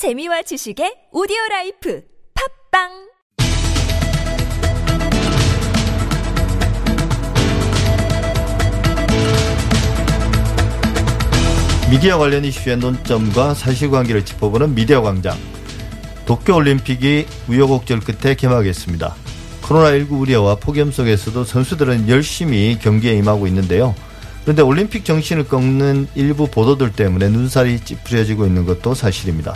재미와 지식의 오디오 라이프 팟빵 미디어 관련 이슈의 논점과 사실관계를 짚어보는 미디어 광장. 도쿄올림픽이 우여곡절 끝에 개막했습니다. 코로나19 우려와 폭염 속에서도 선수들은 열심히 경기에 임하고 있는데요. 그런데 올림픽 정신을 꺾는 일부 보도들 때문에 눈살이 찌푸려지고 있는 것도 사실입니다.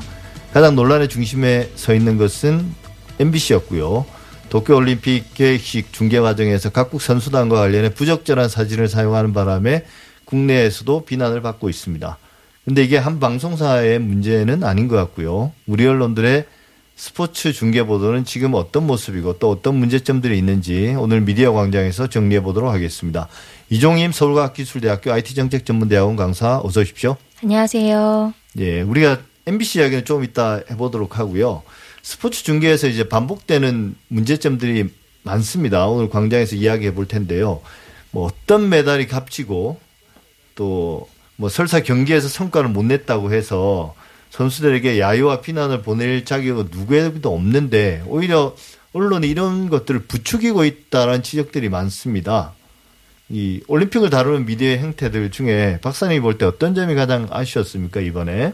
가장 논란의 중심에 서 있는 것은 MBC였고요. 도쿄올림픽 계획식 중계 과정에서 각국 선수단과 관련해 부적절한 사진을 사용하는 바람에 국내에서도 비난을 받고 있습니다. 근데 이게 한 방송사의 문제는 아닌 것 같고요. 우리 언론들의 스포츠 중계 보도는 지금 어떤 모습이고 또 어떤 문제점들이 있는지 오늘 미디어 광장에서 정리해 보도록 하겠습니다. 이종임 서울과학기술대학교 IT정책전문대학원 강사 어서 오십시오. 안녕하세요. 예, 우리가 MBC 이야기는 좀 이따 해보도록 하고요. 스포츠 중계에서 이제 반복되는 문제점들이 많습니다. 오늘 광장에서 이야기해 볼 텐데요. 뭐 어떤 메달이 값지고 또 뭐 설사 경기에서 성과를 못 냈다고 해서 선수들에게 야유와 비난을 보낼 자격은 누구에도 없는데 오히려 언론이 이런 것들을 부추기고 있다는 지적들이 많습니다. 이 올림픽을 다루는 미디어의 행태들 중에 박사님이 볼 때 어떤 점이 가장 아쉬웠습니까 이번에?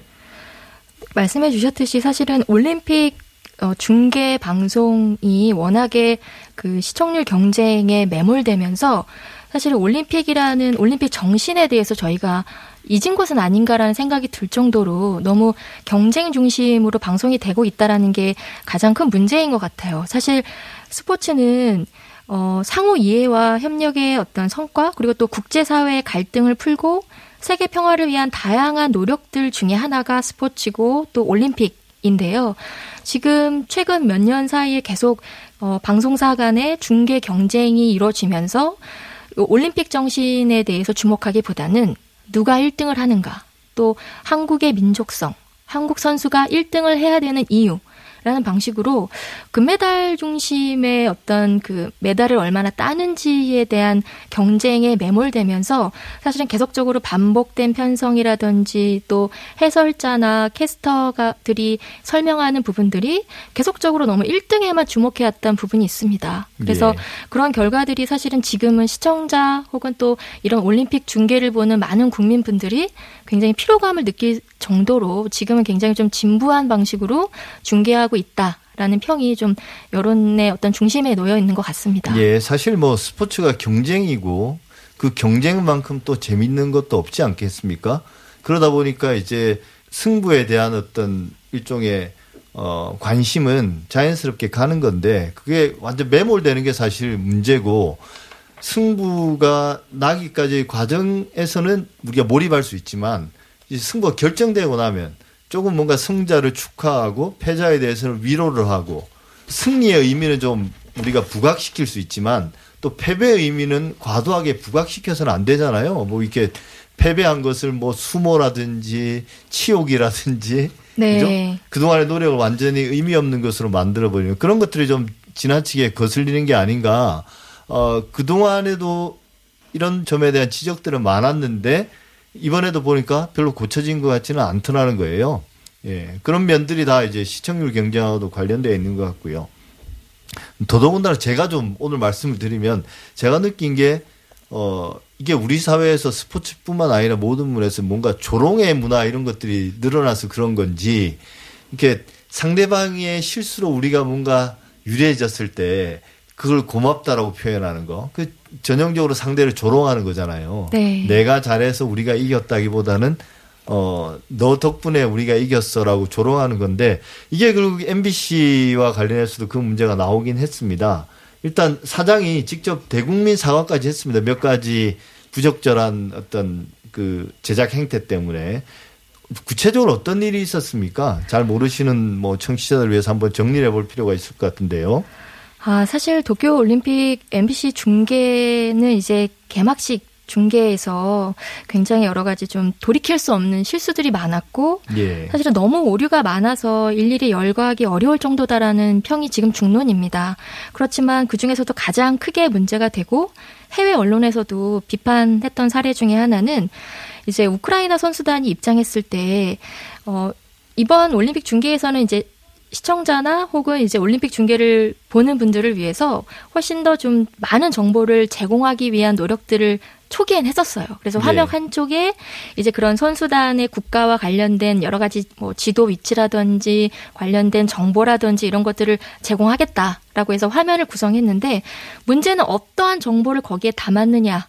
말씀해 주셨듯이 사실은 올림픽 어, 중계 방송이 워낙에 그 시청률 경쟁에 매몰되면서 사실 올림픽이라는 올림픽 정신에 대해서 저희가 잊은 것은 아닌가라는 생각이 들 정도로 너무 경쟁 중심으로 방송이 되고 있다라는 게 가장 큰 문제인 것 같아요. 사실 스포츠는 어, 상호 이해와 협력의 어떤 성과 그리고 또 국제사회의 갈등을 풀고 세계 평화를 위한 다양한 노력들 중에 하나가 스포츠고 또 올림픽 인데요. 지금 최근 몇 년 사이에 계속 어, 방송사 간의 중계 경쟁이 이루어지면서 올림픽 정신에 대해서 주목하기보다는 누가 1등을 하는가, 또 한국의 민족성, 한국 선수가 1등을 해야 되는 이유, 라는 방식으로 금메달 중심의 어떤 그 메달을 얼마나 따는지에 대한 경쟁에 매몰되면서 사실은 계속적으로 반복된 편성이라든지 또 해설자나 캐스터들이 설명하는 부분들이 계속적으로 너무 1등에만 주목해왔던 부분이 있습니다. 그래서 예. 그런 결과들이 사실은 지금은 시청자 혹은 또 이런 올림픽 중계를 보는 많은 국민분들이 굉장히 피로감을 느낄 정도로 지금은 굉장히 좀 진부한 방식으로 중계하고 있다 라는 평이 좀 여론의 어떤 중심에 놓여 있는 것 같습니다. 예, 사실 뭐 스포츠가 경쟁이고 그 경쟁만큼 또 재밌는 것도 없지 않겠습니까? 그러다 보니까 이제 승부에 대한 어떤 일종의 어, 관심은 자연스럽게 가는 건데 그게 완전 매몰되는 게 사실 문제고 승부가 나기까지 과정에서는 우리가 몰입할 수 있지만 승부가 결정되고 나면 조금 뭔가 승자를 축하하고 패자에 대해서는 위로를 하고 승리의 의미는 좀 우리가 부각시킬 수 있지만 또 패배의 의미는 과도하게 부각시켜서는 안 되잖아요. 뭐 이렇게 패배한 것을 뭐 수모라든지 치욕이라든지 네. 그죠? 그동안의 노력을 완전히 의미 없는 것으로 만들어 버리는 그런 것들이 좀 지나치게 거슬리는 게 아닌가. 어, 그동안에도 이런 점에 대한 지적들은 많았는데 이번에도 보니까 별로 고쳐진 것 같지는 않더라는 거예요. 예. 그런 면들이 다 이제 시청률 경쟁하고도 관련되어 있는 것 같고요. 더더군다나 제가 좀 오늘 말씀을 드리면 제가 느낀 게 어, 이게 우리 사회에서 스포츠뿐만 아니라 모든 문에서 뭔가 조롱의 문화 이런 것들이 늘어나서 그런 건지 이렇게 상대방의 실수로 우리가 뭔가 유리해졌을 때 그걸 고맙다라고 표현하는 거. 그 전형적으로 상대를 조롱하는 거잖아요. 네. 내가 잘해서 우리가 이겼다기보다는 어, 너 덕분에 우리가 이겼어라고 조롱하는 건데 이게 결국 MBC와 관련해서도 그 문제가 나오긴 했습니다. 일단 사장이 직접 대국민 사과까지 했습니다. 몇 가지 부적절한 어떤 그 제작 행태 때문에 구체적으로 어떤 일이 있었습니까? 잘 모르시는 뭐 청취자들 위해서 한번 정리해 볼 필요가 있을 것 같은데요. 아, 사실 도쿄 올림픽 MBC 중계는 이제 개막식 중계에서 굉장히 여러 가지 좀 돌이킬 수 없는 실수들이 많았고 예. 사실은 너무 오류가 많아서 일일이 열거하기 어려울 정도다라는 평이 지금 중론입니다. 그렇지만 그 중에서도 가장 크게 문제가 되고 해외 언론에서도 비판했던 사례 중에 하나는 이제 우크라이나 선수단이 입장했을 때 어, 이번 올림픽 중계에서는 이제 시청자나 혹은 이제 올림픽 중계를 보는 분들을 위해서 훨씬 더 좀 많은 정보를 제공하기 위한 노력들을 초기엔 했었어요. 그래서 네. 화면 한쪽에 이제 그런 선수단의 국가와 관련된 여러 가지 뭐 지도 위치라든지 관련된 정보라든지 이런 것들을 제공하겠다라고 해서 화면을 구성했는데 문제는 어떠한 정보를 거기에 담았느냐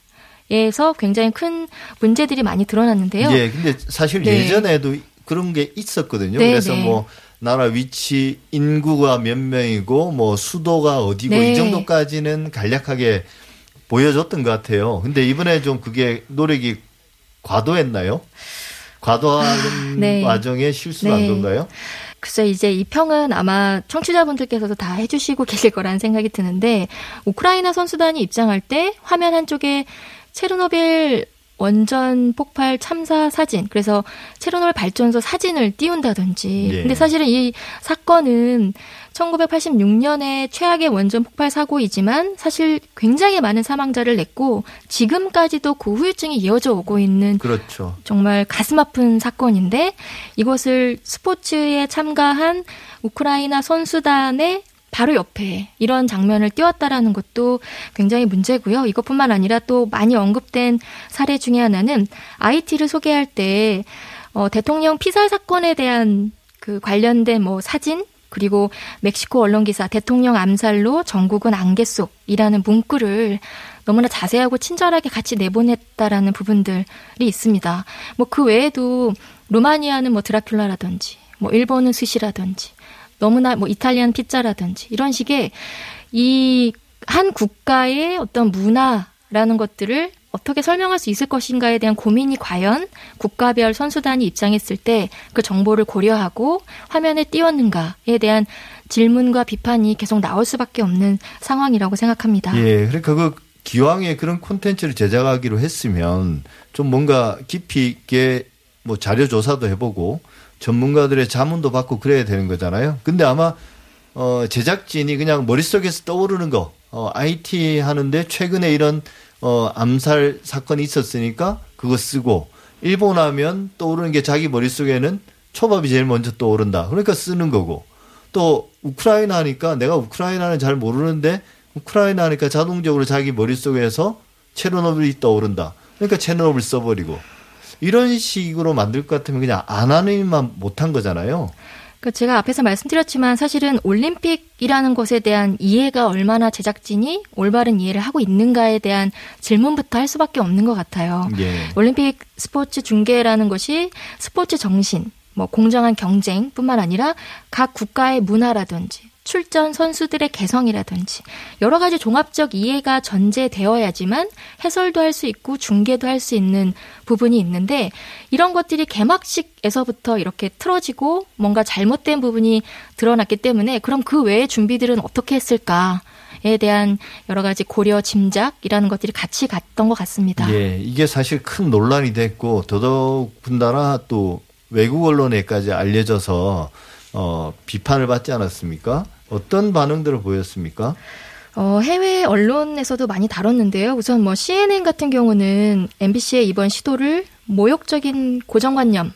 에서 굉장히 큰 문제들이 많이 드러났는데요. 예, 근데 사실 네. 예전에도 그런 게 있었거든요. 네, 그래서 네. 뭐 나라 위치, 인구가 몇 명이고 뭐 수도가 어디고 네. 이 정도까지는 간략하게 보여줬던 것 같아요. 근데 이번에 좀 그게 노력이 과도했나요? 과도한 네. 과정에 실수를 한 네. 건가요? 글쎄 이제 이 평은 아마 청취자분들께서도 다 해주시고 계실 거라는 생각이 드는데 우크라이나 선수단이 입장할 때 화면 한쪽에 체르노빌 원전 폭발 참사 사진 그래서 체르노빌 발전소 사진을 띄운다든지 예. 근데 사실은 이 사건은 1986년에 최악의 원전 폭발 사고이지만 사실 굉장히 많은 사망자를 냈고 지금까지도 그 후유증이 이어져 오고 있는 그렇죠. 정말 가슴 아픈 사건인데 이것을 스포츠에 참가한 우크라이나 선수단의 바로 옆에 이런 장면을 띄웠다라는 것도 굉장히 문제고요. 이것뿐만 아니라 또 많이 언급된 사례 중에 하나는 IT를 소개할 때 어, 대통령 피살 사건에 대한 그 관련된 뭐 사진 그리고 멕시코 언론 기사 대통령 암살로 전국은 안개 속이라는 문구를 너무나 자세하고 친절하게 같이 내보냈다라는 부분들이 있습니다. 뭐 그 외에도 루마니아는 뭐 드라큘라라든지 뭐 일본은 스시라든지 너무나 뭐 이탈리안 피자라든지 이런 식의 이 한 국가의 어떤 문화라는 것들을 어떻게 설명할 수 있을 것인가에 대한 고민이 과연 국가별 선수단이 입장했을 때 그 정보를 고려하고 화면에 띄웠는가에 대한 질문과 비판이 계속 나올 수밖에 없는 상황이라고 생각합니다. 예, 그러니까 그 기왕에 그런 콘텐츠를 제작하기로 했으면 좀 뭔가 깊이 있게 뭐 자료 조사도 해보고 전문가들의 자문도 받고 그래야 되는 거잖아요. 근데 아마 어 제작진이 그냥 머릿속에서 떠오르는 거, 어 IT 하는데 최근에 이런 어 암살 사건이 있었으니까 그거 쓰고 일본 하면 떠오르는 게 자기 머릿속에는 초밥이 제일 먼저 떠오른다. 그러니까 쓰는 거고 또 우크라이나 하니까 내가 우크라이나는 잘 모르는데 우크라이나 하니까 자동적으로 자기 머릿속에서 체르노빌이 떠오른다. 그러니까 체르노빌 써버리고 이런 식으로 만들 것 같으면 그냥 안 하는 일만 못한 거잖아요. 그 제가 앞에서 말씀드렸지만 사실은 올림픽이라는 것에 대한 이해가 얼마나 제작진이 올바른 이해를 하고 있는가에 대한 질문부터 할 수밖에 없는 것 같아요. 예. 올림픽 스포츠 중계라는 것이 스포츠 정신, 뭐 공정한 경쟁뿐만 아니라 각 국가의 문화라든지 출전 선수들의 개성이라든지 여러 가지 종합적 이해가 전제되어야지만 해설도 할 수 있고 중계도 할 수 있는 부분이 있는데 이런 것들이 개막식에서부터 이렇게 틀어지고 뭔가 잘못된 부분이 드러났기 때문에 그럼 그 외의 준비들은 어떻게 했을까? 에 대한 여러 가지 고려 짐작이라는 것들이 같이 갔던 것 같습니다. 예, 이게 사실 큰 논란이 됐고 더더군다나 또 외국 언론에까지 알려져서 어, 비판을 받지 않았습니까? 어떤 반응들을 보였습니까? 어, 해외 언론에서도 많이 다뤘는데요. 우선 뭐 CNN 같은 경우는 MBC의 이번 시도를 모욕적인 고정관념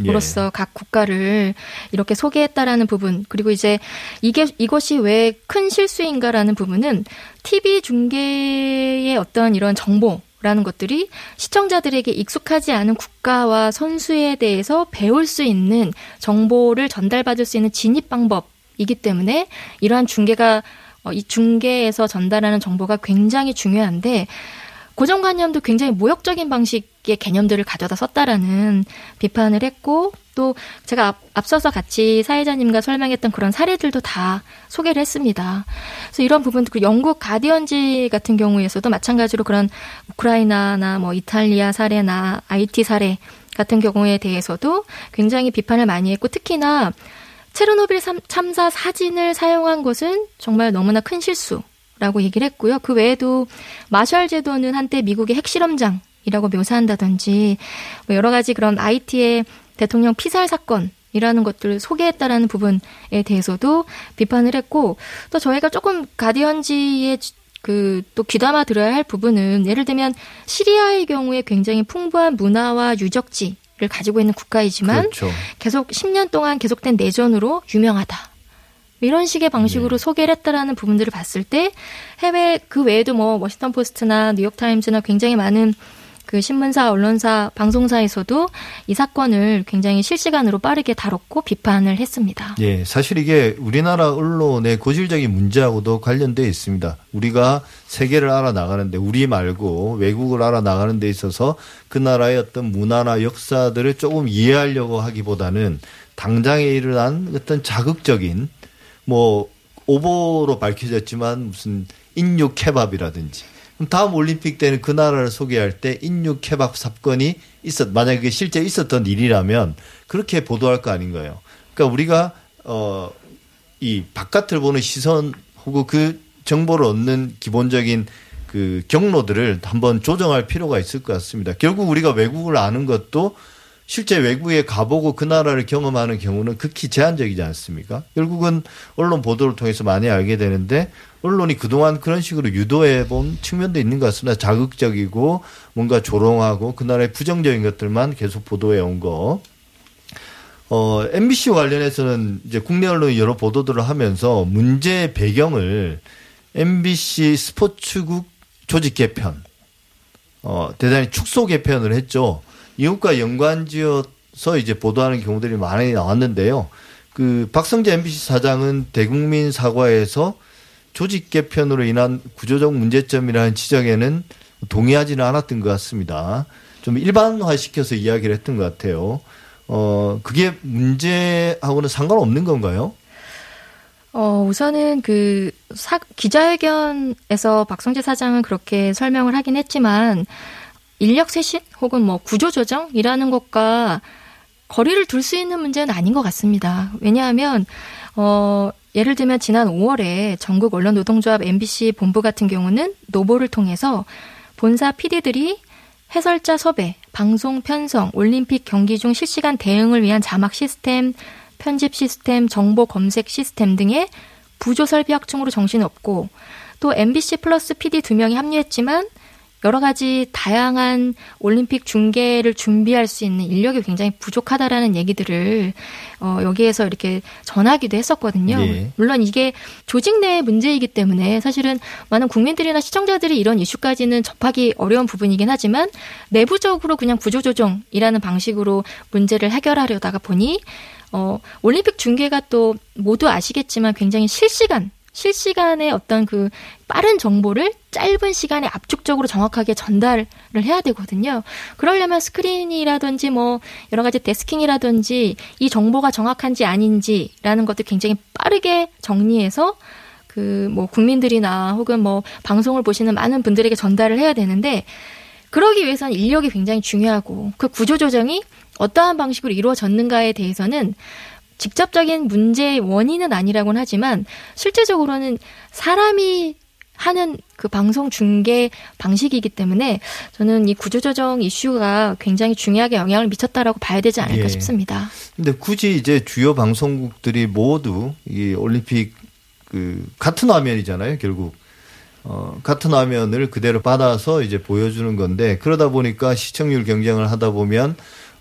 으로서 각 국가를 이렇게 소개했다라는 부분 그리고 이제 이게 이것이 왜 큰 실수인가라는 부분은 TV 중계의 어떤 이런 정보 라는 것들이 시청자들에게 익숙하지 않은 국가와 선수에 대해서 배울 수 있는 정보를 전달받을 수 있는 진입 방법 이기 때문에 이러한 중계가 어, 이 중계에서 전달하는 정보가 굉장히 중요한데 고정관념도 굉장히 모욕적인 방식의 개념들을 가져다 썼다라는 비판을 했고 또 제가 앞, 앞서서 같이 사회자님과 설명했던 그런 사례들도 다 소개를 했습니다. 그래서 이런 부분 그 영국 가디언지 같은 경우에서도 마찬가지로 그런 우크라이나나 뭐 이탈리아 사례나 IT 사례 같은 경우에 대해서도 굉장히 비판을 많이 했고 특히나 체르노빌 참사 사진을 사용한 것은 정말 너무나 큰 실수. 라고 얘기를 했고요. 그 외에도 마셜 제도는 한때 미국의 핵실험장이라고 묘사한다든지 뭐 여러 가지 그런 IT의 대통령 피살 사건 이라는 것들을 소개했다라는 부분에 대해서도 비판을 했고 또 저희가 조금 가디언지의 그 또 귀담아 들어야 할 부분은 예를 들면 시리아의 경우에 굉장히 풍부한 문화와 유적지 가지고 있는 국가이지만 그렇죠. 계속 10년 동안 계속된 내전으로 유명하다. 이런 식의 방식으로 네. 소개를 했다라는 부분들을 봤을 때 해외 그 외에도 뭐 워싱턴 포스트나 뉴욕 타임즈나 굉장히 많은 그 신문사, 언론사, 방송사에서도 이 사건을 굉장히 실시간으로 빠르게 다뤘고 비판을 했습니다. 예, 사실 이게 우리나라 언론의 고질적인 문제하고도 관련돼 있습니다. 우리가 세계를 알아 나가는데 우리 말고 외국을 알아 나가는 데 있어서 그 나라의 어떤 문화나 역사들을 조금 이해하려고 하기보다는 당장에 일어난 어떤 자극적인 뭐 오보로 밝혀졌지만 무슨 인육 케밥이라든지 다음 올림픽 때는 그 나라를 소개할 때 인육 케밥 사건이 있었 만약에 그게 실제 있었던 일이라면 그렇게 보도할 거 아닌가요? 그러니까 우리가 어 이 바깥을 보는 시선 혹은 그 정보를 얻는 기본적인 그 경로들을 한번 조정할 필요가 있을 것 같습니다. 결국 우리가 외국을 아는 것도 실제 외국에 가보고 그 나라를 경험하는 경우는 극히 제한적이지 않습니까? 결국은 언론 보도를 통해서 많이 알게 되는데 언론이 그동안 그런 식으로 유도해 본 측면도 있는 것 같습니다. 자극적이고 뭔가 조롱하고 그 나라의 부정적인 것들만 계속 보도해 온 거. 어, MBC 관련해서는 이제 국내 언론이 여러 보도들을 하면서 문제의 배경을 MBC 스포츠국 조직 개편, 어, 대단히 축소 개편을 했죠. 이것과 연관지어서 이제 보도하는 경우들이 많이 나왔는데요. 그 박성재 MBC 사장은 대국민 사과에서 조직 개편으로 인한 구조적 문제점이라는 지적에는 동의하지는 않았던 것 같습니다. 좀 일반화시켜서 이야기를 했던 것 같아요. 어, 그게 문제하고는 상관없는 건가요? 어, 우선은 그 사, 기자회견에서 박성재 사장은 그렇게 설명을 하긴 했지만 인력 쇄신 혹은 뭐 구조 조정이라는 것과 거리를 둘 수 있는 문제는 아닌 것 같습니다. 왜냐하면 어 예를 들면 지난 5월에 전국 언론 노동조합 MBC 본부 같은 경우는 노보를 통해서 본사 PD들이 해설자 섭외, 방송 편성, 올림픽 경기 중 실시간 대응을 위한 자막 시스템, 편집 시스템, 정보 검색 시스템 등의 부조 설비 확충으로 정신없고 또 MBC 플러스 PD 두 명이 합류했지만 여러 가지 다양한 올림픽 중계를 준비할 수 있는 인력이 굉장히 부족하다라는 얘기들을 어, 여기에서 이렇게 전하기도 했었거든요. 네. 물론 이게 조직 내의 문제이기 때문에 사실은 많은 국민들이나 시청자들이 이런 이슈까지는 접하기 어려운 부분이긴 하지만 내부적으로 그냥 구조조정이라는 방식으로 문제를 해결하려다가 보니 어, 올림픽 중계가 또 모두 아시겠지만 굉장히 실시간 실시간의 어떤 그 빠른 정보를 짧은 시간에 압축적으로 정확하게 전달을 해야 되거든요. 그러려면 스크린이라든지 뭐 여러 가지 데스킹이라든지 이 정보가 정확한지 아닌지라는 것도 굉장히 빠르게 정리해서 그 뭐 국민들이나 혹은 뭐 방송을 보시는 많은 분들에게 전달을 해야 되는데 그러기 위해서는 인력이 굉장히 중요하고 그 구조 조정이 어떠한 방식으로 이루어졌는가에 대해서는 직접적인 문제의 원인은 아니라고는 하지만 실제적으로는 사람이 하는 그 방송 중계 방식이기 때문에 저는 이 구조조정 이슈가 굉장히 중요하게 영향을 미쳤다라고 봐야 되지 않을까 예. 싶습니다. 근데 굳이 이제 주요 방송국들이 모두 이 올림픽 그 같은 화면이잖아요, 결국. 어, 같은 화면을 그대로 받아서 이제 보여주는 건데 그러다 보니까 시청률 경쟁을 하다 보면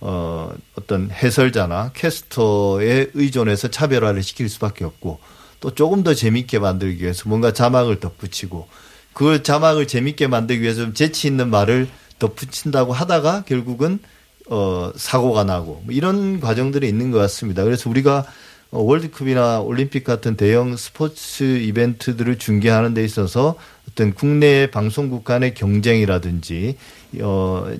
어, 어떤 해설자나 캐스터에 의존해서 차별화를 시킬 수밖에 없고 또 조금 더 재밌게 만들기 위해서 뭔가 자막을 덧붙이고 그걸 자막을 재밌게 만들기 위해서 좀 재치 있는 말을 덧붙인다고 하다가 결국은 어, 사고가 나고 뭐 이런 과정들이 있는 것 같습니다. 그래서 우리가 어, 월드컵이나 올림픽 같은 대형 스포츠 이벤트들을 중계하는 데 있어서 어떤 국내 방송국 간의 경쟁이라든지 어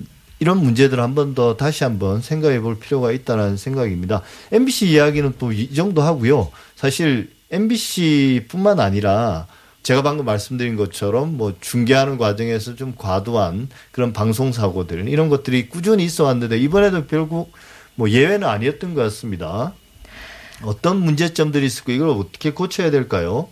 이런 문제들을 한번 더 다시 한번 생각해 볼 필요가 있다는 생각입니다. MBC 이야기는 또 이 정도 하고요. 사실 MBC뿐만 아니라 제가 방금 말씀드린 것처럼 뭐 중계하는 과정에서 좀 과도한 그런 방송 사고들 이런 것들이 꾸준히 있어 왔는데 이번에도 결국 뭐 예외는 아니었던 것 같습니다. 어떤 문제점들이 있을까 이걸 어떻게 고쳐야 될까요?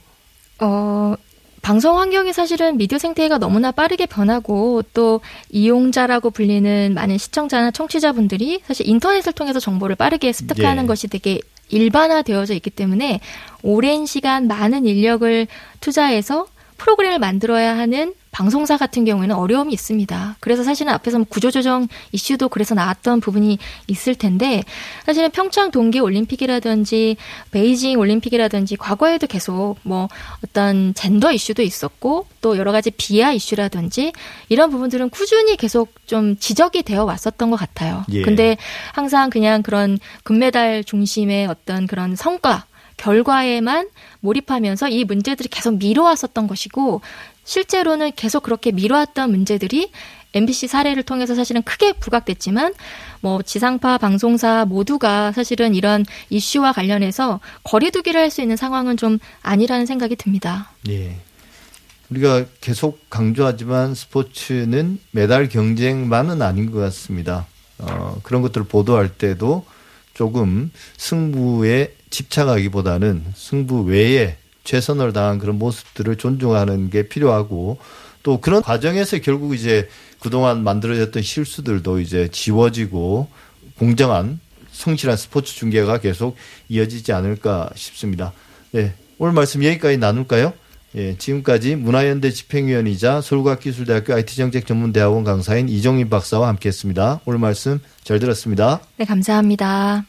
어, 방송 환경이 사실은 미디어 생태계가 너무나 빠르게 변하고 또 이용자라고 불리는 많은 시청자나 청취자분들이 사실 인터넷을 통해서 정보를 빠르게 습득하는 예. 것이 되게 일반화되어져 있기 때문에 오랜 시간 많은 인력을 투자해서 프로그램을 만들어야 하는 방송사 같은 경우에는 어려움이 있습니다. 그래서 사실은 앞에서 뭐 구조조정 이슈도 그래서 나왔던 부분이 있을 텐데 사실은 평창 동계 올림픽이라든지 베이징 올림픽이라든지 과거에도 계속 뭐 어떤 젠더 이슈도 있었고 또 여러 가지 비하 이슈라든지 이런 부분들은 꾸준히 계속 좀 지적이 되어 왔었던 것 같아요. 예. 근데 항상 그냥 그런 금메달 중심의 어떤 그런 성과 결과에만 몰입하면서 이 문제들이 계속 미뤄왔었던 것이고 실제로는 계속 그렇게 미뤄왔던 문제들이 MBC 사례를 통해서 사실은 크게 부각됐지만 뭐 지상파 방송사 모두가 사실은 이런 이슈와 관련해서 거리두기를 할 수 있는 상황은 좀 아니라는 생각이 듭니다. 예. 우리가 계속 강조하지만 스포츠는 메달 경쟁만은 아닌 것 같습니다. 어, 그런 것들을 보도할 때도 조금 승부에 집착하기보다는 승부 외에 최선을 다한 그런 모습들을 존중하는 게 필요하고 또 그런 과정에서 결국 이제 그동안 만들어졌던 실수들도 이제 지워지고 공정한 성실한 스포츠 중계가 계속 이어지지 않을까 싶습니다. 네, 오늘 말씀 여기까지 나눌까요? 예, 지금까지 문화연대 집행위원이자 서울과학기술대학교 IT정책전문대학원 강사인 이종인 박사와 함께했습니다. 오늘 말씀 잘 들었습니다. 네, 감사합니다.